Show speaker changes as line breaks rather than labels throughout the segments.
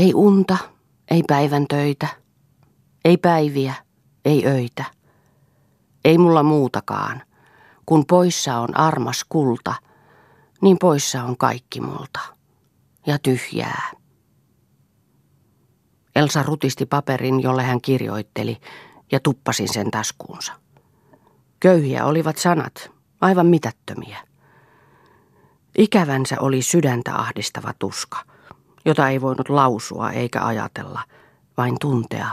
Ei unta, ei päivän töitä, ei päiviä, ei öitä. Ei mulla muutakaan. Kun poissa on armas kulta, niin poissa on kaikki multa. Ja tyhjää. Elsa rutisti paperin, jolle hän kirjoitteli, ja tuppasin sen taskuunsa. Köyhiä olivat sanat, aivan mitättömiä. Ikävänsä oli sydäntä ahdistava tuska, jota ei voinut lausua eikä ajatella, vain tuntea.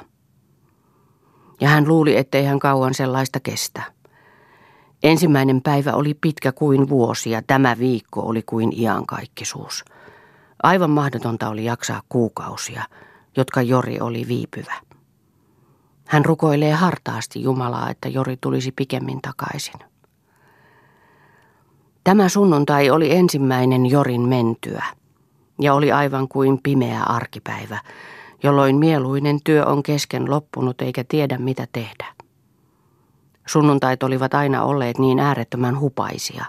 Ja hän luuli, ettei hän kauan sellaista kestä. Ensimmäinen päivä oli pitkä kuin vuosi ja tämä viikko oli kuin iankaikkisuus. Aivan mahdotonta oli jaksaa kuukausia, jotka Jori oli viipyvä. Hän rukoilee hartaasti Jumalaa, että Jori tulisi pikemmin takaisin. Tämä sunnuntai oli ensimmäinen Jorin mentyä ja oli aivan kuin pimeä arkipäivä, jolloin mieluinen työ on kesken loppunut eikä tiedä mitä tehdä. Sunnuntait olivat aina olleet niin äärettömän hupaisia.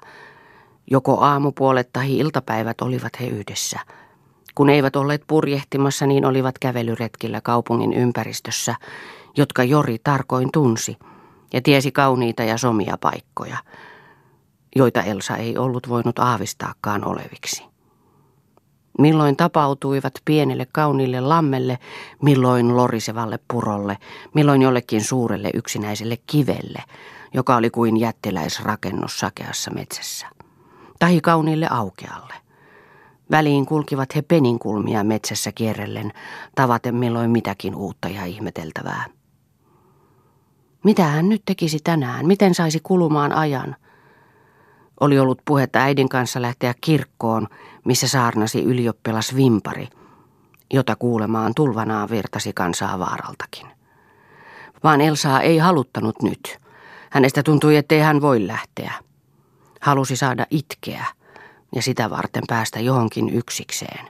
Joko aamupuolet tai iltapäivät olivat he yhdessä. Kun eivät olleet purjehtimassa, niin olivat kävelyretkillä kaupungin ympäristössä, jotka Jori tarkoin tunsi ja tiesi kauniita ja somia paikkoja – joita Elsa ei ollut voinut aavistaakaan oleviksi. Milloin tapautuivat pienelle kauniille lammelle, milloin lorisevalle purolle, milloin jollekin suurelle yksinäiselle kivelle, joka oli kuin jättiläisrakennus sakeassa metsässä. Tai kauniille aukealle. Väliin kulkivat he peninkulmia metsässä kierrellen, tavaten milloin mitäkin uutta ja ihmeteltävää. Mitä hän nyt tekisi tänään? Miten saisi kulumaan ajan? Oli ollut puhetta äidin kanssa lähteä kirkkoon, missä saarnasi ylioppilas Vimpari, jota kuulemaan tulvanaan virtasi kansaa vaaraltakin. Vaan Elsaa ei haluttanut nyt. Hänestä tuntui, ettei hän voi lähteä. Halusi saada itkeä ja sitä varten päästä johonkin yksikseen.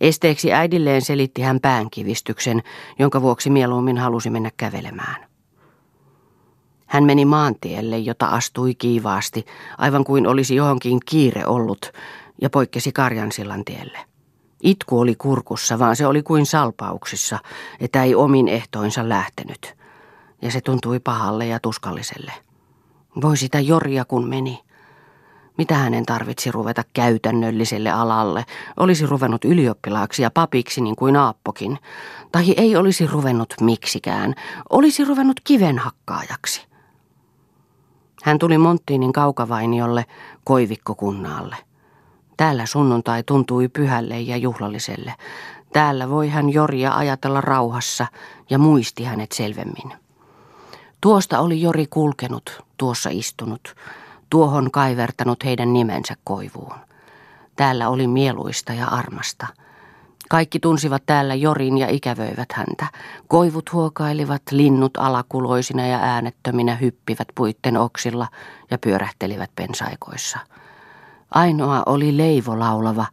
Esteeksi äidilleen selitti hän päänkivistyksen, jonka vuoksi mieluummin halusi mennä kävelemään. Hän meni maantielle, jota astui kiivaasti, aivan kuin olisi johonkin kiire ollut, ja poikkesi Karjansillan tielle. Itku oli kurkussa, vaan se oli kuin salpauksissa, että ei omin ehtoinsa lähtenyt. Ja se tuntui pahalle ja tuskalliselle. Voi sitä Jorja kun meni. Mitä hänen tarvitsi ruveta käytännölliselle alalle? Olisi ruvennut ylioppilaaksi ja papiksi niin kuin Aappokin. Tai ei olisi ruvennut miksikään. Olisi ruvennut kivenhakkaajaksi. Hän tuli Monttiinin kaukavainiolle koivikkokunnaalle. Täällä sunnuntai tuntui pyhälle ja juhlalliselle. Täällä voi hän Joria ajatella rauhassa ja muisti hänet selvemmin. Tuosta oli Jori kulkenut, tuossa istunut, tuohon kaivertanut heidän nimensä koivuun. Täällä oli mieluista ja armasta – kaikki tunsivat täällä Jorin ja ikävöivät häntä. Koivut huokailivat, linnut alakuloisina ja äänettöminä hyppivät puitten oksilla ja pyörähtelivät pensaikoissa. Ainoa oli leivo laulava,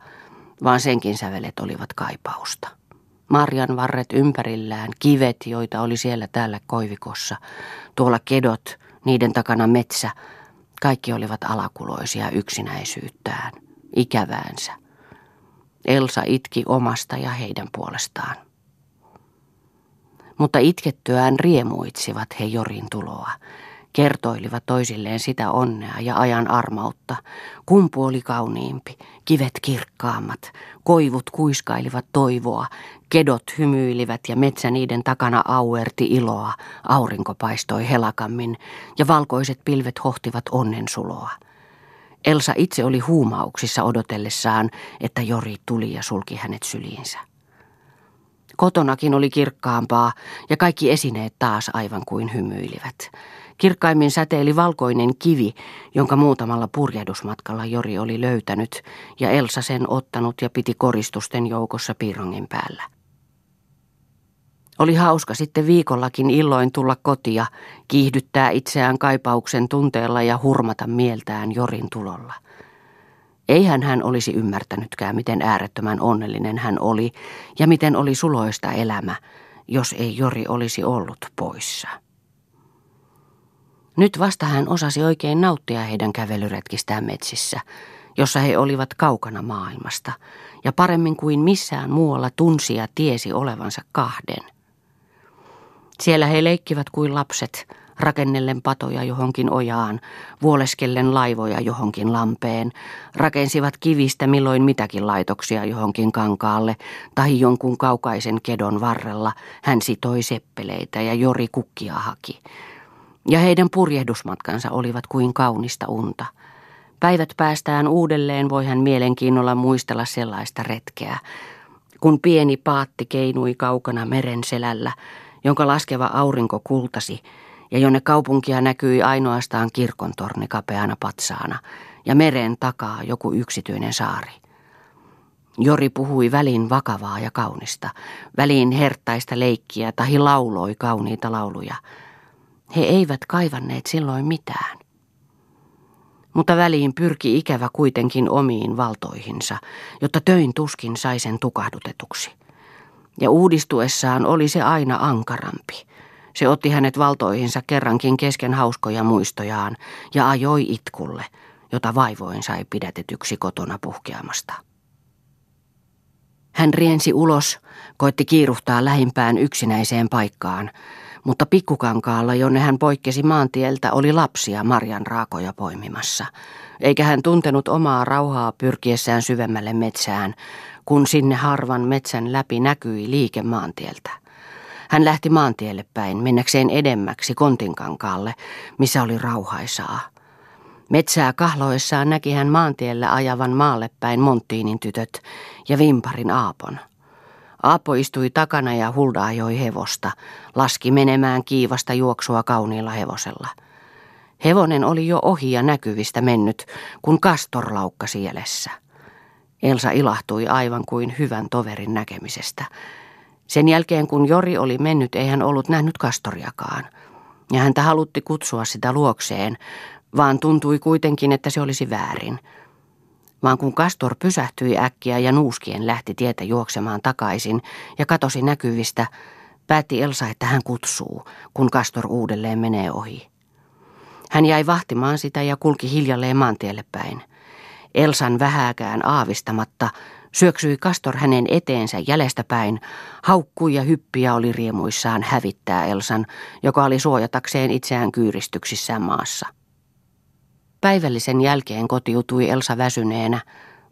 vaan senkin sävelet olivat kaipausta. Marjan varret ympärillään, kivet, joita oli siellä täällä koivikossa, tuolla kedot, niiden takana metsä, kaikki olivat alakuloisia yksinäisyyttään, ikäväänsä. Elsa itki omasta ja heidän puolestaan. Mutta itkettyään riemuitsivat he Jorin tuloa. Kertoilivat toisilleen sitä onnea ja ajan armautta. Kumpu oli kauniimpi, kivet kirkkaammat, koivut kuiskailivat toivoa, kedot hymyilivät ja metsä niiden takana auerti iloa, aurinko paistoi helakammin ja valkoiset pilvet hohtivat onnen suloa. Elsa itse oli huumauksissa odotellessaan, että Jori tuli ja sulki hänet syliinsä. Kotonakin oli kirkkaampaa ja kaikki esineet taas aivan kuin hymyilivät. Kirkkaimmin säteili valkoinen kivi, jonka muutamalla purjehdusmatkalla Jori oli löytänyt, ja Elsa sen ottanut ja piti koristusten joukossa piirongin päällä. Oli hauska sitten viikollakin illoin tulla kotia, kiihdyttää itseään kaipauksen tunteella ja hurmata mieltään Jorin tulolla. Eihän hän olisi ymmärtänytkään, miten äärettömän onnellinen hän oli ja miten oli suloista elämä, jos ei Jori olisi ollut poissa. Nyt vasta hän osasi oikein nauttia heidän kävelyretkistään metsissä, jossa he olivat kaukana maailmasta, ja paremmin kuin missään muualla tunsi ja tiesi olevansa kahden. Siellä he leikkivät kuin lapset, rakennellen patoja johonkin ojaan, vuoleskellen laivoja johonkin lampeen, rakensivat kivistä milloin mitäkin laitoksia johonkin kankaalle tai jonkun kaukaisen kedon varrella hän sitoi seppeleitä ja Jori kukkia haki. Ja heidän purjehdusmatkansa olivat kuin kaunista unta. Päivät päästään uudelleen, voi hän mielenkiinnolla muistella sellaista retkeä, kun pieni paatti keinui kaukana meren selällä, jonka laskeva aurinko kultasi, ja jonne kaupunkia näkyi ainoastaan kirkon torni kapeana patsaana ja meren takaa joku yksityinen saari. Jori puhui väliin vakavaa ja kaunista, väliin herttaista leikkiä tai lauloi kauniita lauluja. He eivät kaivanneet silloin mitään. Mutta väliin pyrki ikävä kuitenkin omiin valtoihinsa, jotta töin tuskin sai sen tukahdutetuksi. Ja uudistuessaan oli se aina ankarampi se otti hänet valtoihinsa kerrankin kesken hauskoja muistojaan ja ajoi itkulle, jota vaivoin sai pidätetyksi kotona puhkeamasta. Hän riensi ulos, koitti kiiruhtaa lähimpään yksinäiseen paikkaan, mutta pikkukankaalla, jonne hän poikkesi maantieltä, oli lapsia Marjan raakoja poimimassa, eikä hän tuntenut omaa rauhaa pyrkiessään syvemmälle metsään, kun sinne harvan metsän läpi näkyi liike maantieltä. Hän lähti maantielle päin, mennäkseen edemmäksi kontinkankaalle, missä oli rauhaisaa. Metsää kahloessaan näki hän maantiellä ajavan maalle päin Monttiinin tytöt ja Vimparin Aapon. Aapo istui takana ja Hulda ajoi hevosta, laski menemään kiivasta juoksua kauniilla hevosella. Hevonen oli jo ohi ja näkyvistä mennyt, kun Kastor laukkasi jäljessä. Elsa ilahtui aivan kuin hyvän toverin näkemisestä. Sen jälkeen kun Jori oli mennyt, ei hän ollut nähnyt kastoriakaan. Ja häntä halutti kutsua sitä luokseen, vaan tuntui kuitenkin, että se olisi väärin. Vaan kun Kastor pysähtyi äkkiä ja nuuskien lähti tietä juoksemaan takaisin ja katosi näkyvistä, päätti Elsa, että hän kutsuu, kun Kastor uudelleen menee ohi. Hän jäi vahtimaan sitä ja kulki hiljalleen maantielle päin. Elsan vähääkään aavistamatta Syöksyi Kastor hänen eteensä jäljestäpäin, haukkui ja hyppiä oli riemuissaan hävittää Elsan, joka oli suojatakseen itseään kyyristyksissään maassa. Päivällisen jälkeen kotiutui Elsa väsyneenä,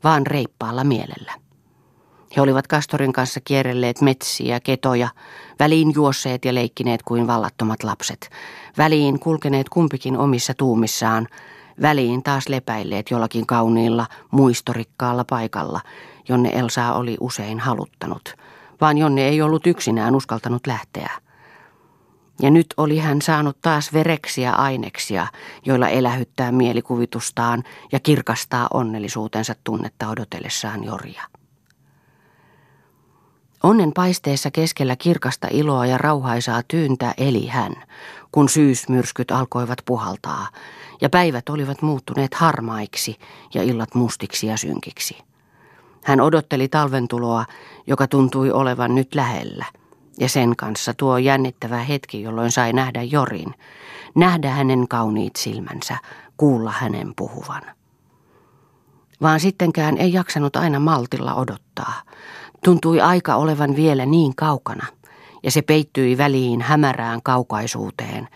vaan reippaalla mielellä. He olivat Kastorin kanssa kierrelleet metsiä, ketoja, väliin juosseet ja leikkineet kuin vallattomat lapset, väliin kulkeneet kumpikin omissa tuumissaan, väliin taas lepäilleet jollakin kauniilla, muistorikkaalla paikalla, jonne Elsaa oli usein haluttanut, vaan jonne ei ollut yksinään uskaltanut lähteä. Ja nyt oli hän saanut taas vereksiä aineksia, joilla elähyttää mielikuvitustaan ja kirkastaa onnellisuutensa tunnetta odotellessaan Joria. Onnen paisteessa keskellä kirkasta iloa ja rauhaisaa tyyntä eli hän, kun syysmyrskyt alkoivat puhaltaa, ja päivät olivat muuttuneet harmaiksi ja illat mustiksi ja synkiksi. Hän odotteli talven tuloa, joka tuntui olevan nyt lähellä, ja sen kanssa tuo jännittävä hetki, jolloin sai nähdä Jorin, nähdä hänen kauniit silmänsä, kuulla hänen puhuvan. Vaan sittenkään ei jaksanut aina maltilla odottaa. Tuntui aika olevan vielä niin kaukana, ja se peittyi väliin hämärään kaukaisuuteen,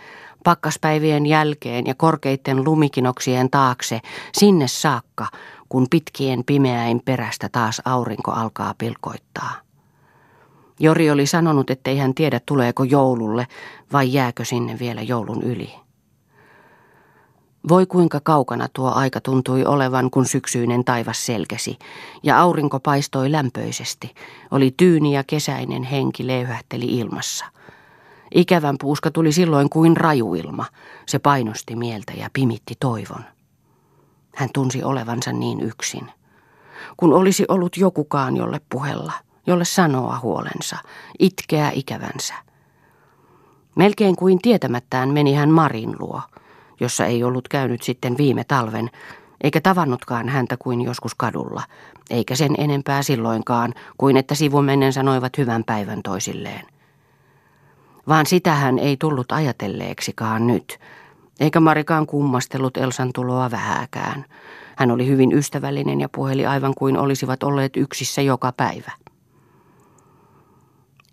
pakkaspäivien jälkeen ja korkeitten lumikinoksien taakse, sinne saakka, kun pitkien pimeäin perästä taas aurinko alkaa pilkoittaa. Jori oli sanonut, ettei hän tiedä tuleeko joululle vai jääkö sinne vielä joulun yli. Voi kuinka kaukana tuo aika tuntui olevan, kun syksyinen taivas selkesi ja aurinko paistoi lämpöisesti. Oli tyyni ja kesäinen henki leyhähteli ilmassa. Ikävän puuska tuli silloin kuin rajuilma. Se painosti mieltä ja pimitti toivon. Hän tunsi olevansa niin yksin. Kun olisi ollut jokukaan, jolle puhella, jolle sanoa huolensa, itkeä ikävänsä. Melkein kuin tietämättään meni hän Marin luo, jossa ei ollut käynyt sitten viime talven, eikä tavannutkaan häntä kuin joskus kadulla, eikä sen enempää silloinkaan, kuin että sivumennen sanoivat hyvän päivän toisilleen. Vaan sitä hän ei tullut ajatelleeksikaan nyt, eikä Marikaan kummastellut Elsan tuloa vähääkään. Hän oli hyvin ystävällinen ja puheli aivan kuin olisivat olleet yksissä joka päivä.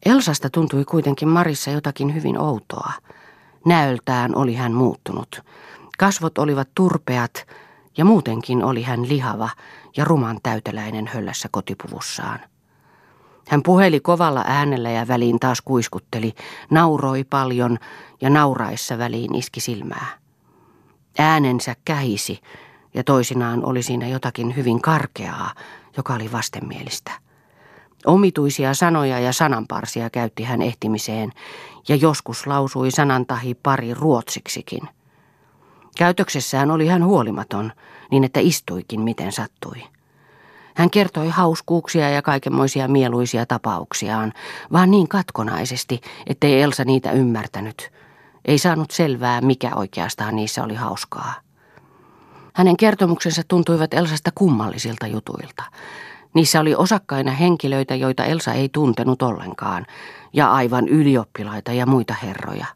Elsasta tuntui kuitenkin Marissa jotakin hyvin outoa. Näöltään oli hän muuttunut. Kasvot olivat turpeat ja muutenkin oli hän lihava ja ruman täyteläinen höllässä kotipuvussaan. Hän puheli kovalla äänellä ja väliin taas kuiskutteli, nauroi paljon ja nauraessa väliin iski silmää. Äänensä kähisi ja toisinaan oli siinä jotakin hyvin karkeaa, joka oli vastenmielistä. Omituisia sanoja ja sananparsia käytti hän ehtimiseen ja joskus lausui sanantahi pari ruotsiksikin. Käytöksessään oli hän huolimaton, niin että istuikin miten sattui. Hän kertoi hauskuuksia ja kaikenmoisia mieluisia tapauksiaan, vaan niin katkonaisesti, ettei Elsa niitä ymmärtänyt. Ei saanut selvää, mikä oikeastaan niissä oli hauskaa. Hänen kertomuksensa tuntuivat Elsasta kummallisilta jutuilta. Niissä oli osakkaina henkilöitä, joita Elsa ei tuntenut ollenkaan, ja aivan ylioppilaita ja muita herroja.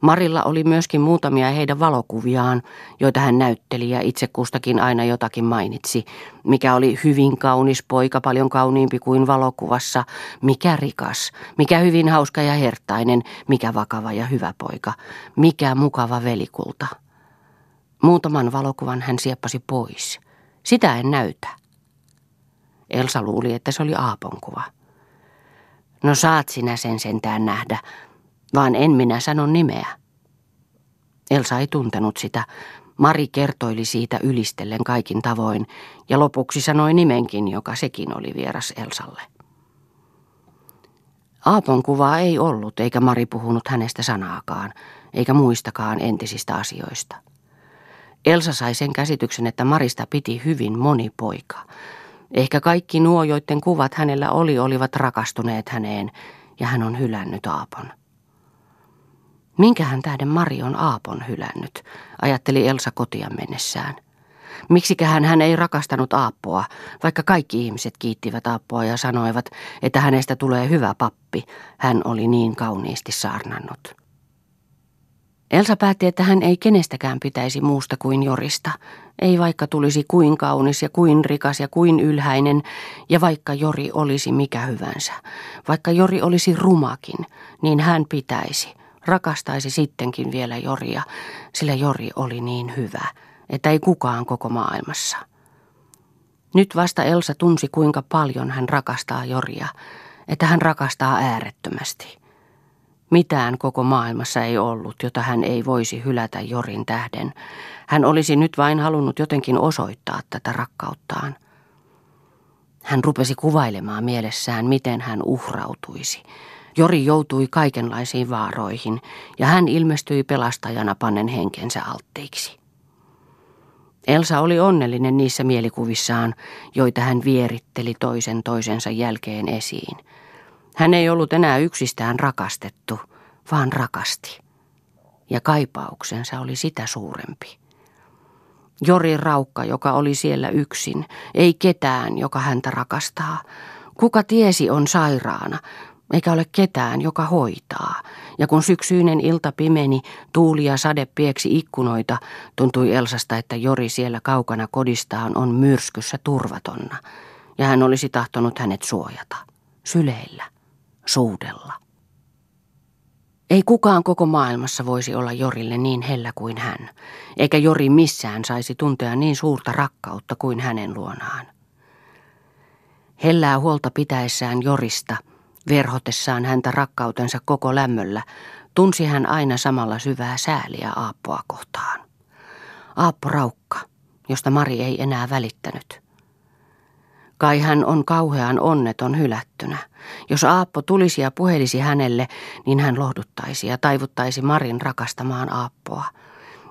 Marilla oli myöskin muutamia heidän valokuviaan, joita hän näytteli ja itse kustakin aina jotakin mainitsi. Mikä oli hyvin kaunis poika, paljon kauniimpi kuin valokuvassa, mikä rikas, mikä hyvin hauska ja hertainen, mikä vakava ja hyvä poika, mikä mukava velikulta. Muutaman valokuvan hän sieppasi pois. Sitä en näytä. Elsa luuli, että se oli Aapon kuva. No saat sinä sen sentään nähdä, vaan en minä sano nimeä. Elsa ei tuntenut sitä. Mari kertoili siitä ylistellen kaikin tavoin ja lopuksi sanoi nimenkin, joka sekin oli vieras Elsalle. Aapon kuvaa ei ollut, eikä Mari puhunut hänestä sanaakaan, eikä muistakaan entisistä asioista. Elsa sai sen käsityksen, että Marista piti hyvin moni poika. Ehkä kaikki nuo, joiden kuvat hänellä oli, olivat rakastuneet häneen, ja hän on hylännyt Aapon. Minkähän tähden Mari on Aapon hylännyt, ajatteli Elsa kotia mennessään. Miksiköhän hän ei rakastanut Aappoa, vaikka kaikki ihmiset kiittivät Aappoa ja sanoivat, että hänestä tulee hyvä pappi. Hän oli niin kauniisti saarnannut. Elsa päätti, että hän ei kenestäkään pitäisi muusta kuin Jorista. Ei vaikka tulisi kuin kaunis ja kuin rikas ja kuin ylhäinen, ja vaikka Jori olisi mikä hyvänsä. Vaikka Jori olisi rumakin, niin hän pitäisi – rakastaisi sittenkin vielä Joria, sillä Jori oli niin hyvä, että ei kukaan koko maailmassa. Nyt vasta Elsa tunsi, kuinka paljon hän rakastaa Joria, että hän rakastaa äärettömästi. Mitään koko maailmassa ei ollut, jota hän ei voisi hylätä Jorin tähden. Hän olisi nyt vain halunnut jotenkin osoittaa tätä rakkauttaan. Hän rupesi kuvailemaan mielessään, miten hän uhrautuisi – Jori joutui kaikenlaisiin vaaroihin ja hän ilmestyi pelastajana pannen henkensä alttiiksi. Elsa oli onnellinen niissä mielikuvissaan, joita hän vieritteli toisen toisensa jälkeen esiin. Hän ei ollut enää yksistään rakastettu, vaan rakasti. Ja kaipauksensa oli sitä suurempi. Jori Raukka, joka oli siellä yksin, ei ketään, joka häntä rakastaa. Kuka tiesi on sairaana, eikä ole ketään, joka hoitaa. Ja kun syksyinen ilta pimeni, tuuli ja sade pieksi ikkunoita, tuntui Elsasta, että Jori siellä kaukana kodistaan on myrskyssä turvatonna, ja hän olisi tahtonut hänet suojata. Syleillä, suudella. Ei kukaan koko maailmassa voisi olla Jorille niin hellä kuin hän, eikä Jori missään saisi tuntea niin suurta rakkautta kuin hänen luonaan. Hellää huolta pitäessään Jorista – Verhotessaan häntä rakkautensa koko lämmöllä, tunsi hän aina samalla syvää sääliä Aappoa kohtaan. Aappo Raukka, josta Mari ei enää välittänyt. Kai hän on kauhean onneton hylättynä. Jos Aappo tulisi ja puhelisi hänelle, niin hän lohduttaisi ja taivuttaisi Marin rakastamaan Aappoa.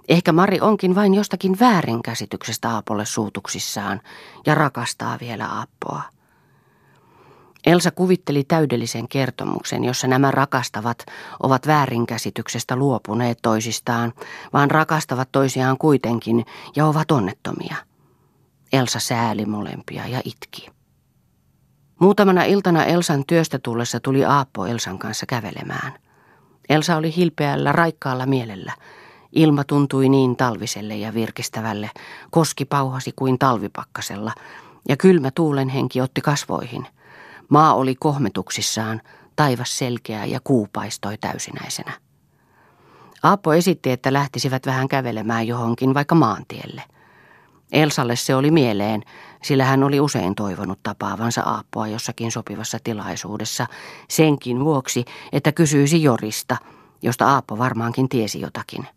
Ehkä Mari onkin vain jostakin väärinkäsityksestä Aapolle suutuksissaan ja rakastaa vielä Aappoa. Elsa kuvitteli täydellisen kertomuksen, jossa nämä rakastavat ovat väärinkäsityksestä luopuneet toisistaan, vaan rakastavat toisiaan kuitenkin ja ovat onnettomia. Elsa sääli molempia ja itki. Muutamana iltana Elsan työstä tullessa tuli Aappo Elsan kanssa kävelemään. Elsa oli hilpeällä, raikkaalla mielellä. Ilma tuntui niin talviselle ja virkistävälle, koski pauhasi kuin talvipakkasella, ja kylmä tuulen henki otti kasvoihin. Maa oli kohmetuksissaan, taivas selkeä ja kuu paistoi täysinäisenä. Aapo esitti, että lähtisivät vähän kävelemään johonkin vaikka maantielle. Elsalle se oli mieleen, sillä hän oli usein toivonut tapaavansa Aappoa jossakin sopivassa tilaisuudessa, senkin vuoksi, että kysyisi Jorista, josta Aappo varmaankin tiesi jotakin.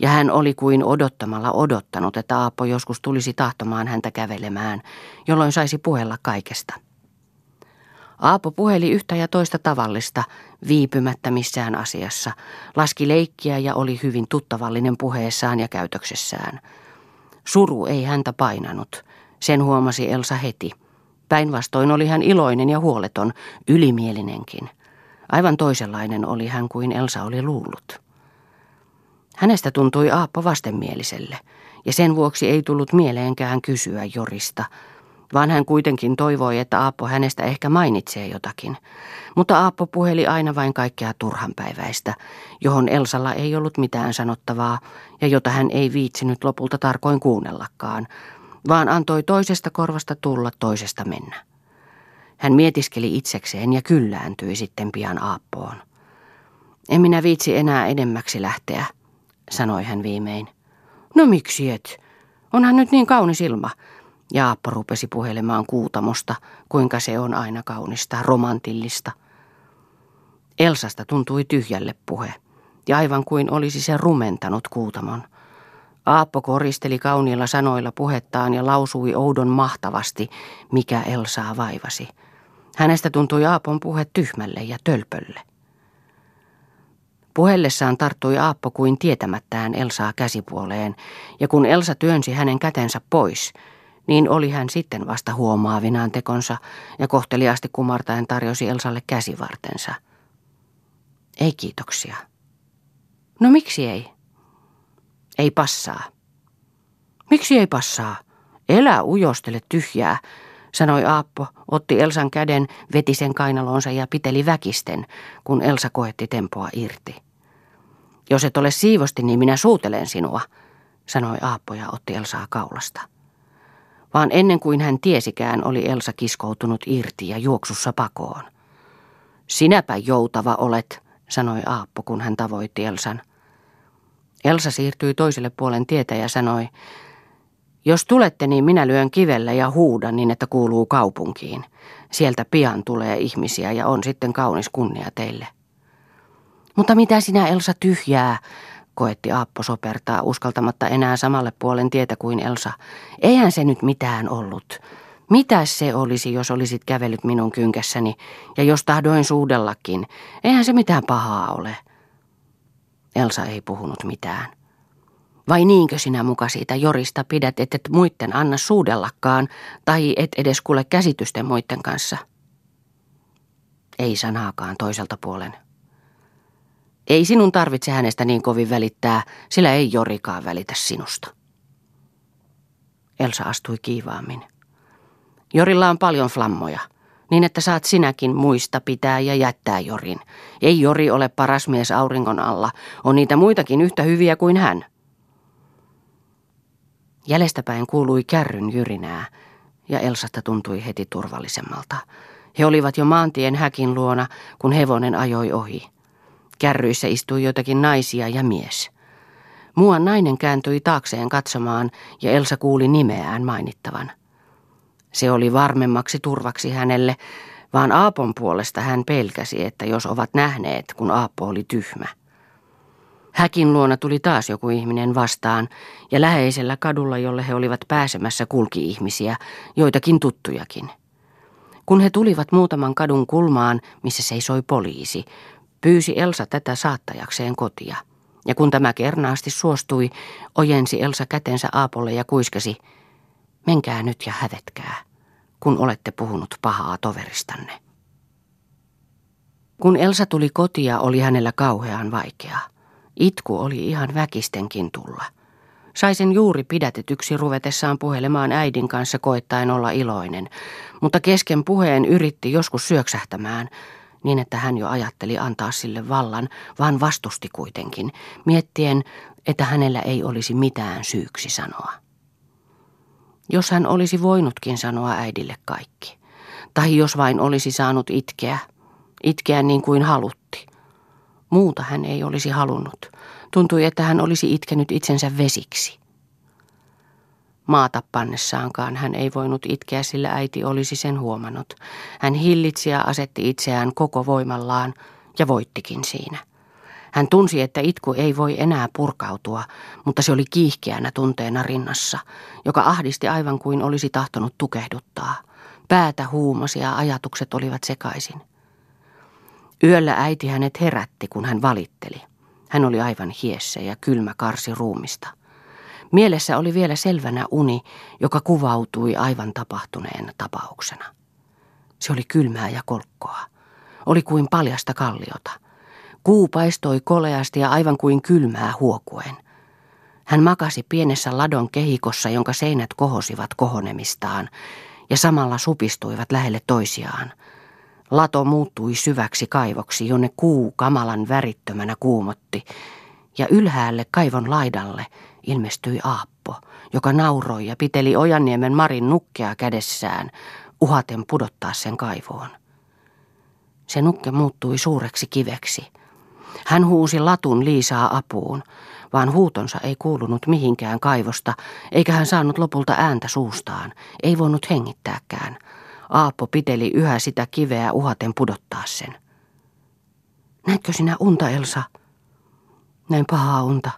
Ja hän oli kuin odottamalla odottanut, että Aappo joskus tulisi tahtomaan häntä kävelemään, jolloin saisi puhella kaikesta. Aapo puheli yhtä ja toista tavallista, viipymättä missään asiassa, laski leikkiä ja oli hyvin tuttavallinen puheessaan ja käytöksessään. Suru ei häntä painanut, sen huomasi Elsa heti. Päinvastoin oli hän iloinen ja huoleton, ylimielinenkin. Aivan toisenlainen oli hän kuin Elsa oli luullut. Hänestä tuntui Aappo vastenmieliselle, ja sen vuoksi ei tullut mieleenkään kysyä Jorista – vaan hän kuitenkin toivoi, että Aappo hänestä ehkä mainitsee jotakin. Mutta Aappo puheli aina vain kaikkea turhanpäiväistä, johon Elsalla ei ollut mitään sanottavaa ja jota hän ei viitsinyt lopulta tarkoin kuunnellakaan, vaan antoi toisesta korvasta tulla toisesta mennä. Hän mietiskeli itsekseen ja kyllääntyi sitten pian Aappoon. En minä viitsi enää edemmäksi lähteä, sanoi hän viimein. No miksi et? Onhan nyt niin kaunis ilma. Jaappa rupesi puhelemaan kuutamosta, kuinka se on aina kaunista, romantillista. Elsasta tuntui tyhjälle puhe, ja aivan kuin olisi se rumentanut kuutamon. Aappo koristeli kauniilla sanoilla puhettaan ja lausui oudon mahtavasti, mikä Elsaa vaivasi. Hänestä tuntui Aapon puhe tyhmälle ja tölpölle. Puhellessaan tarttui Aappo kuin tietämättään Elsaa käsipuoleen, ja kun Elsa työnsi hänen kätensä pois – niin oli hän sitten vasta huomaavinaan tekonsa ja kohteliaasti kumartaen tarjosi Elsalle käsivartensa. Ei kiitoksia. No miksi ei? Ei passaa. Miksi ei passaa? Elä ujostele tyhjää, sanoi Aappo, otti Elsan käden, veti sen kainalonsa ja piteli väkisten, kun Elsa koetti tempoa irti. Jos et ole siivosti, niin minä suutelen sinua, sanoi Aappo ja otti Elsaa kaulasta vaan ennen kuin hän tiesikään, oli Elsa kiskoutunut irti ja juoksussa pakoon. Sinäpä joutava olet, sanoi Aappo, kun hän tavoitti Elsan. Elsa siirtyi toiselle puolen tietä ja sanoi, jos tulette, niin minä lyön kivellä ja huudan niin, että kuuluu kaupunkiin. Sieltä pian tulee ihmisiä ja on sitten kaunis kunnia teille. Mutta mitä sinä Elsa tyhjää, koetti Aappo sopertaa uskaltamatta enää samalle puolen tietä kuin Elsa. Eihän se nyt mitään ollut. Mitä se olisi, jos olisit kävellyt minun kynkässäni, ja jos tahdoin suudellakin? Eihän se mitään pahaa ole. Elsa ei puhunut mitään. Vai niinkö sinä muka siitä Jorista pidät, et et muitten anna suudellakaan, tai et edes kuule käsitysten muitten kanssa? Ei sanaakaan toiselta puolen. Ei sinun tarvitse hänestä niin kovin välittää, sillä ei Jorikaan välitä sinusta. Elsa astui kiivaammin. Jorilla on paljon flammoja, niin että saat sinäkin muista pitää ja jättää Jorin. Ei Jori ole paras mies auringon alla, on niitä muitakin yhtä hyviä kuin hän. Jäljestäpäin kuului kärryn jyrinää, ja Elsasta tuntui heti turvallisemmalta. He olivat jo maantien häkin luona, kun hevonen ajoi ohi. Kärryissä istui jotakin naisia ja mies. Muuan nainen kääntyi taakseen katsomaan ja Elsa kuuli nimeään mainittavan. Se oli varmemmaksi turvaksi hänelle, vaan Aapon puolesta hän pelkäsi, että jos ovat nähneet, kun Aapo oli tyhmä. Häkin luona tuli taas joku ihminen vastaan, ja läheisellä kadulla, jolle he olivat pääsemässä, kulki ihmisiä, joitakin tuttujakin. Kun he tulivat muutaman kadun kulmaan, missä seisoi poliisi, Pyysi Elsa tätä saattajakseen kotia. Ja kun tämä kernaasti suostui, ojensi Elsa kätensä Aapolle ja kuiskasi, menkää nyt ja hävetkää, kun olette puhunut pahaa toveristanne. Kun Elsa tuli kotia, oli hänellä kauhean vaikeaa. Itku oli ihan väkistenkin tulla. Sai sen juuri pidätetyksi ruvetessaan puhelemaan äidin kanssa koettaen olla iloinen, mutta kesken puheen yritti joskus syöksähtämään – niin että hän jo ajatteli antaa sille vallan, vaan vastusti kuitenkin, miettien, että hänellä ei olisi mitään syyksi sanoa. Jos hän olisi voinutkin sanoa äidille kaikki, tai jos vain olisi saanut itkeä, itkeä niin kuin halutti. Muuta hän ei olisi halunnut. Tuntui, että hän olisi itkenyt itsensä vesiksi. Maata pannessaankaan hän ei voinut itkeä, sillä äiti olisi sen huomannut. Hän hillitsi ja asetti itseään koko voimallaan ja voittikin siinä. Hän tunsi, että itku ei voi enää purkautua, mutta se oli kiihkeänä tunteena rinnassa, joka ahdisti aivan kuin olisi tahtonut tukehduttaa. Päätä huumasi ja ajatukset olivat sekaisin. Yöllä äiti hänet herätti, kun hän valitteli. Hän oli aivan hiessä ja kylmä karsi ruumista. Mielessä oli vielä selvänä uni, joka kuvautui aivan tapahtuneen tapauksena. Se oli kylmää ja kolkkoa. Oli kuin paljasta kalliota. Kuu paistoi koleasti ja aivan kuin kylmää huokuen. Hän makasi pienessä ladon kehikossa, jonka seinät kohosivat kohonemistaan, ja samalla supistuivat lähelle toisiaan. Lato muuttui syväksi kaivoksi, jonne kuu kamalan värittömänä kuumotti, ja ylhäälle kaivon laidalle ilmestyi Aappo, joka nauroi ja piteli Ojanniemen Marin nukkea kädessään, uhaten pudottaa sen kaivoon. Se nukke muuttui suureksi kiveksi. Hän huusi latun Liisaa apuun, vaan huutonsa ei kuulunut mihinkään kaivosta, eikä hän saanut lopulta ääntä suustaan, ei voinut hengittääkään. Aappo piteli yhä sitä kiveä uhaten pudottaa sen. Näetkö sinä unta, Elsa? Näin pahaa unta.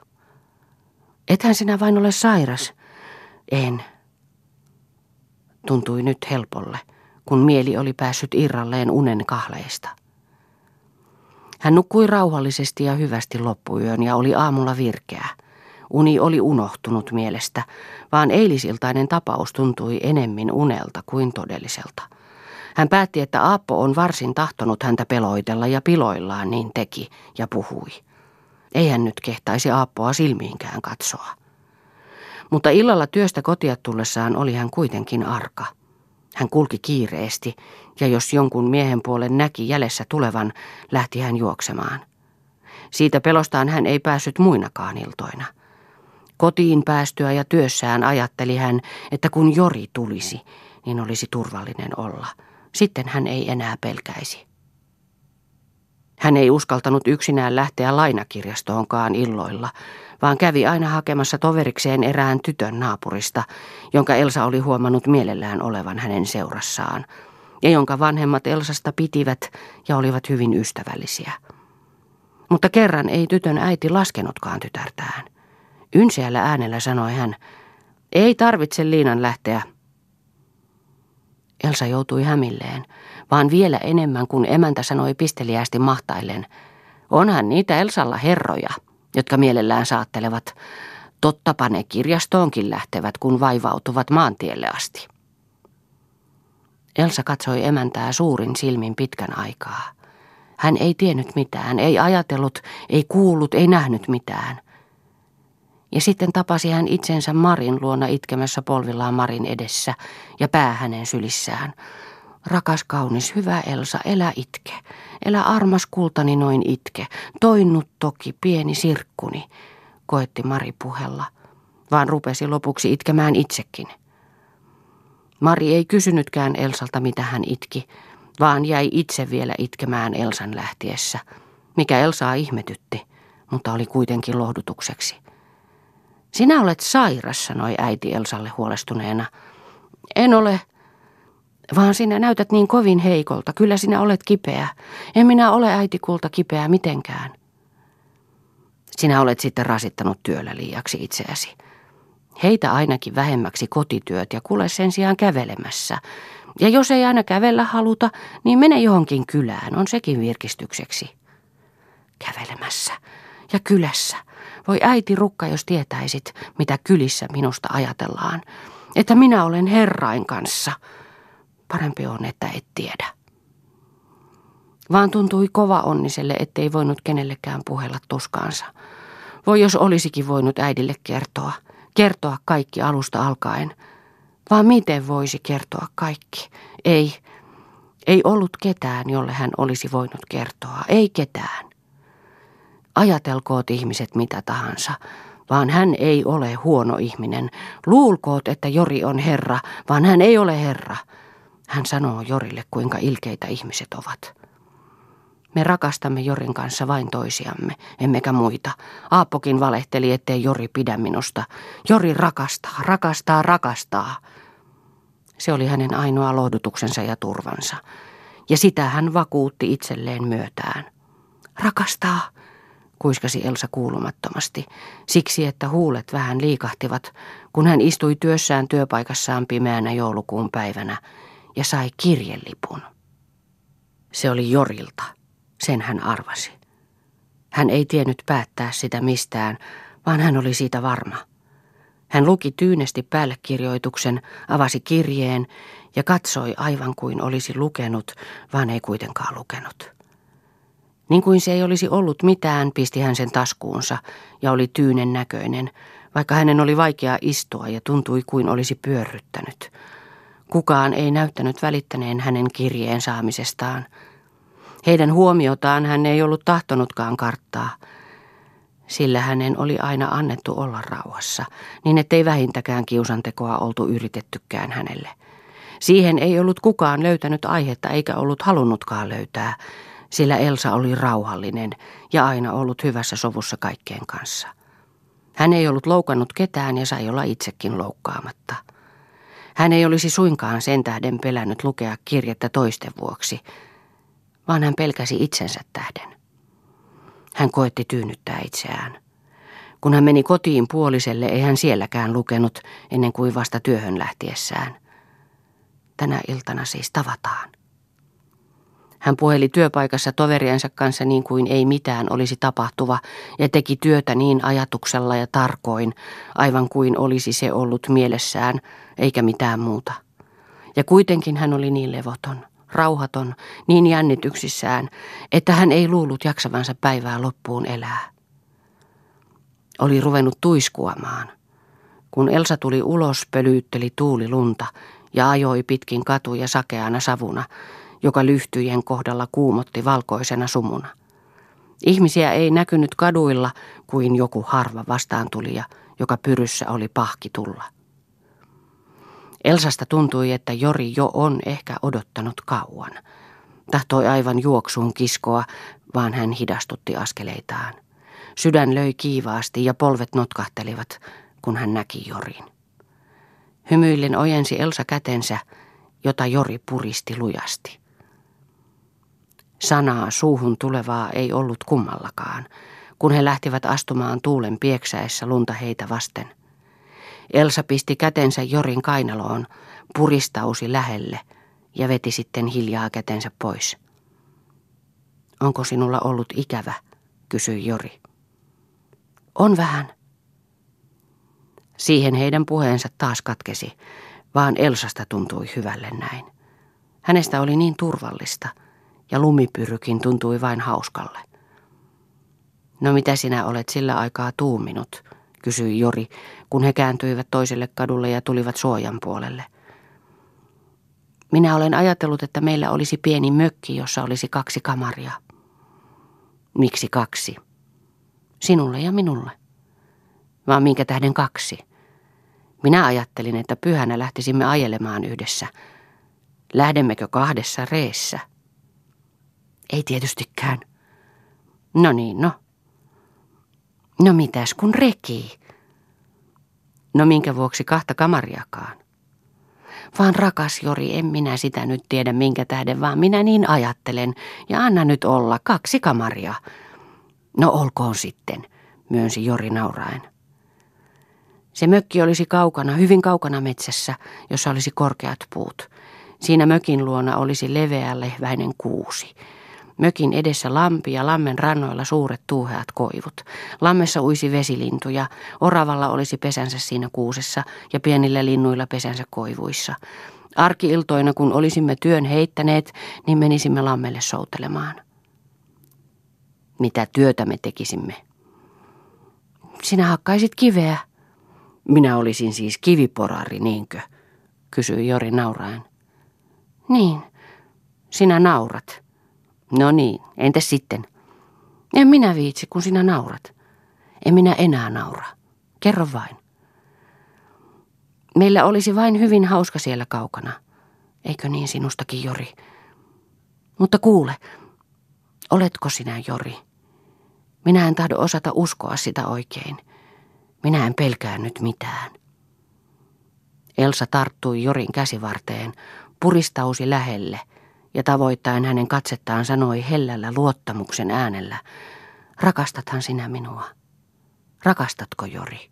Ethän sinä vain ole sairas. En. Tuntui nyt helpolle, kun mieli oli päässyt irralleen unen kahleista. Hän nukkui rauhallisesti ja hyvästi loppuyön ja oli aamulla virkeä. Uni oli unohtunut mielestä, vaan eilisiltainen tapaus tuntui enemmän unelta kuin todelliselta. Hän päätti, että Aappo on varsin tahtonut häntä peloitella ja piloillaan niin teki ja puhui. Ei hän nyt kehtaisi Aappoa silmiinkään katsoa. Mutta illalla työstä kotia tullessaan oli hän kuitenkin arka. Hän kulki kiireesti, ja jos jonkun miehen puolen näki jäljessä tulevan, lähti hän juoksemaan. Siitä pelostaan hän ei päässyt muinakaan iltoina. Kotiin päästyä ja työssään ajatteli hän, että kun Jori tulisi, niin olisi turvallinen olla. Sitten hän ei enää pelkäisi. Hän ei uskaltanut yksinään lähteä lainakirjastoonkaan illoilla, vaan kävi aina hakemassa toverikseen erään tytön naapurista, jonka Elsa oli huomannut mielellään olevan hänen seurassaan, ja jonka vanhemmat Elsasta pitivät ja olivat hyvin ystävällisiä. Mutta kerran ei tytön äiti laskenutkaan tytärtään. Ynseällä äänellä sanoi hän, ei tarvitse Liinan lähteä. Elsa joutui hämilleen, vaan vielä enemmän kuin emäntä sanoi pisteliästi mahtaillen. Onhan niitä Elsalla herroja, jotka mielellään saattelevat. Tottapa ne kirjastoonkin lähtevät, kun vaivautuvat maantielle asti. Elsa katsoi emäntää suurin silmin pitkän aikaa. Hän ei tiennyt mitään, ei ajatellut, ei kuullut, ei nähnyt mitään. Ja sitten tapasi hän itsensä Marin luona itkemässä polvillaan Marin edessä ja pää hänen sylissään. Rakas kaunis, hyvä Elsa, elä itke. Elä armas kultani noin itke. Toinnut toki pieni sirkkuni, koetti Mari puhella, vaan rupesi lopuksi itkemään itsekin. Mari ei kysynytkään Elsalta, mitä hän itki, vaan jäi itse vielä itkemään Elsan lähtiessä, mikä Elsaa ihmetytti, mutta oli kuitenkin lohdutukseksi. Sinä olet sairas, sanoi äiti Elsalle huolestuneena. En ole, vaan sinä näytät niin kovin heikolta. Kyllä sinä olet kipeä. En minä ole äitikulta kipeä mitenkään. Sinä olet sitten rasittanut työllä liiaksi itseäsi. Heitä ainakin vähemmäksi kotityöt ja kuule sen sijaan kävelemässä. Ja jos ei aina kävellä haluta, niin mene johonkin kylään, on sekin virkistykseksi. Kävelemässä ja kylässä. Voi äiti rukka, jos tietäisit, mitä kylissä minusta ajatellaan. Että minä olen herrain kanssa – Parempi on, että et tiedä. Vaan tuntui kova onniselle, ettei voinut kenellekään puhella tuskaansa. Voi jos olisikin voinut äidille kertoa. Kertoa kaikki alusta alkaen. Vaan miten voisi kertoa kaikki? Ei. Ei ollut ketään, jolle hän olisi voinut kertoa, ei ketään. Ajatelkoot ihmiset mitä tahansa, vaan hän ei ole huono ihminen. Luulkoot, että Jori on herra, vaan hän ei ole herra. Hän sanoo Jorille, kuinka ilkeitä ihmiset ovat. Me rakastamme Jorin kanssa vain toisiamme, emmekä muita. Aappokin valehteli, ettei Jori pidä minusta. Jori rakastaa, rakastaa, rakastaa. Se oli hänen ainoa lohdutuksensa ja turvansa. Ja sitä hän vakuutti itselleen myötään. Rakastaa, kuiskasi Elsa kuulumattomasti, siksi että huulet vähän liikahtivat, kun hän istui työssään työpaikassaan pimeänä joulukuun päivänä ja sai kirjelipun. Se oli Jorilta, sen hän arvasi. Hän ei tiennyt päättää sitä mistään, vaan hän oli siitä varma. Hän luki tyynesti päällekirjoituksen, avasi kirjeen ja katsoi aivan kuin olisi lukenut, vaan ei kuitenkaan lukenut. Niin kuin se ei olisi ollut mitään, pisti hän sen taskuunsa ja oli tyynen näköinen, vaikka hänen oli vaikea istua ja tuntui kuin olisi pyörryttänyt. Kukaan ei näyttänyt välittäneen hänen kirjeen saamisestaan. Heidän huomiotaan hän ei ollut tahtonutkaan karttaa, sillä hänen oli aina annettu olla rauhassa, niin ettei vähintäkään kiusantekoa oltu yritettykään hänelle. Siihen ei ollut kukaan löytänyt aihetta eikä ollut halunnutkaan löytää, sillä Elsa oli rauhallinen ja aina ollut hyvässä sovussa kaikkien kanssa. Hän ei ollut loukannut ketään ja sai olla itsekin loukkaamatta. Hän ei olisi suinkaan sen tähden pelännyt lukea kirjettä toisten vuoksi, vaan hän pelkäsi itsensä tähden. Hän koetti tyynnyttää itseään. Kun hän meni kotiin puoliselle, ei hän sielläkään lukenut ennen kuin vasta työhön lähtiessään. Tänä iltana siis tavataan. Hän puheli työpaikassa toveriensa kanssa niin kuin ei mitään olisi tapahtuva ja teki työtä niin ajatuksella ja tarkoin, aivan kuin olisi se ollut mielessään, eikä mitään muuta. Ja kuitenkin hän oli niin levoton, rauhaton, niin jännityksissään, että hän ei luullut jaksavansa päivää loppuun elää. Oli ruvennut tuiskuamaan. Kun Elsa tuli ulos, pölyytteli tuuli lunta ja ajoi pitkin katuja sakeana savuna, joka lyhtyjen kohdalla kuumotti valkoisena sumuna. Ihmisiä ei näkynyt kaduilla kuin joku harva vastaantulija, joka pyryssä oli pahki tulla. Elsasta tuntui, että Jori jo on ehkä odottanut kauan. Tahtoi aivan juoksuun kiskoa, vaan hän hidastutti askeleitaan. Sydän löi kiivaasti ja polvet notkahtelivat, kun hän näki Jorin. Hymyillen ojensi Elsa kätensä, jota Jori puristi lujasti. Sanaa suuhun tulevaa ei ollut kummallakaan, kun he lähtivät astumaan tuulen pieksäessä lunta heitä vasten. Elsa pisti kätensä Jorin kainaloon, puristausi lähelle ja veti sitten hiljaa kätensä pois. Onko sinulla ollut ikävä, kysyi Jori. On vähän. Siihen heidän puheensa taas katkesi, vaan Elsasta tuntui hyvälle näin. Hänestä oli niin turvallista – ja lumipyrykin tuntui vain hauskalle. No mitä sinä olet sillä aikaa tuuminut, kysyi Jori, kun he kääntyivät toiselle kadulle ja tulivat suojan puolelle. Minä olen ajatellut, että meillä olisi pieni mökki, jossa olisi kaksi kamaria. Miksi kaksi? Sinulle ja minulle. Vaan minkä tähden kaksi? Minä ajattelin, että pyhänä lähtisimme ajelemaan yhdessä. Lähdemmekö kahdessa reessä? Ei tietystikään. No niin, no. No mitäs kun reki? No minkä vuoksi kahta kamariakaan? Vaan rakas Jori, en minä sitä nyt tiedä minkä tähden, vaan minä niin ajattelen. Ja anna nyt olla, kaksi kamaria. No olkoon sitten, myönsi Jori nauraen. Se mökki olisi kaukana, hyvin kaukana metsässä, jossa olisi korkeat puut. Siinä mökin luona olisi leveä lehväinen kuusi. Mökin edessä lampi ja lammen rannoilla suuret tuuheat koivut. Lammessa uisi vesilintuja, oravalla olisi pesänsä siinä kuusessa ja pienillä linnuilla pesänsä koivuissa. Arkiiltoina, kun olisimme työn heittäneet, niin menisimme lammelle soutelemaan. Mitä työtä me tekisimme? Sinä hakkaisit kiveä. Minä olisin siis kiviporari, niinkö? kysyi Jori nauraen. Niin, Sinä naurat. No niin, entä sitten? En minä viitsi, kun sinä naurat. En minä enää naura. Kerro vain. Meillä olisi vain hyvin hauska siellä kaukana. Eikö niin sinustakin, Jori? Mutta kuule, oletko sinä Jori? Minä en tahdo osata uskoa sitä oikein. Minä en pelkää nyt mitään. Elsa tarttui Jorin käsivarteen, puristausi lähelle ja tavoittaen hänen katsettaan sanoi hellällä luottamuksen äänellä, rakastathan sinä minua? Rakastatko Jori?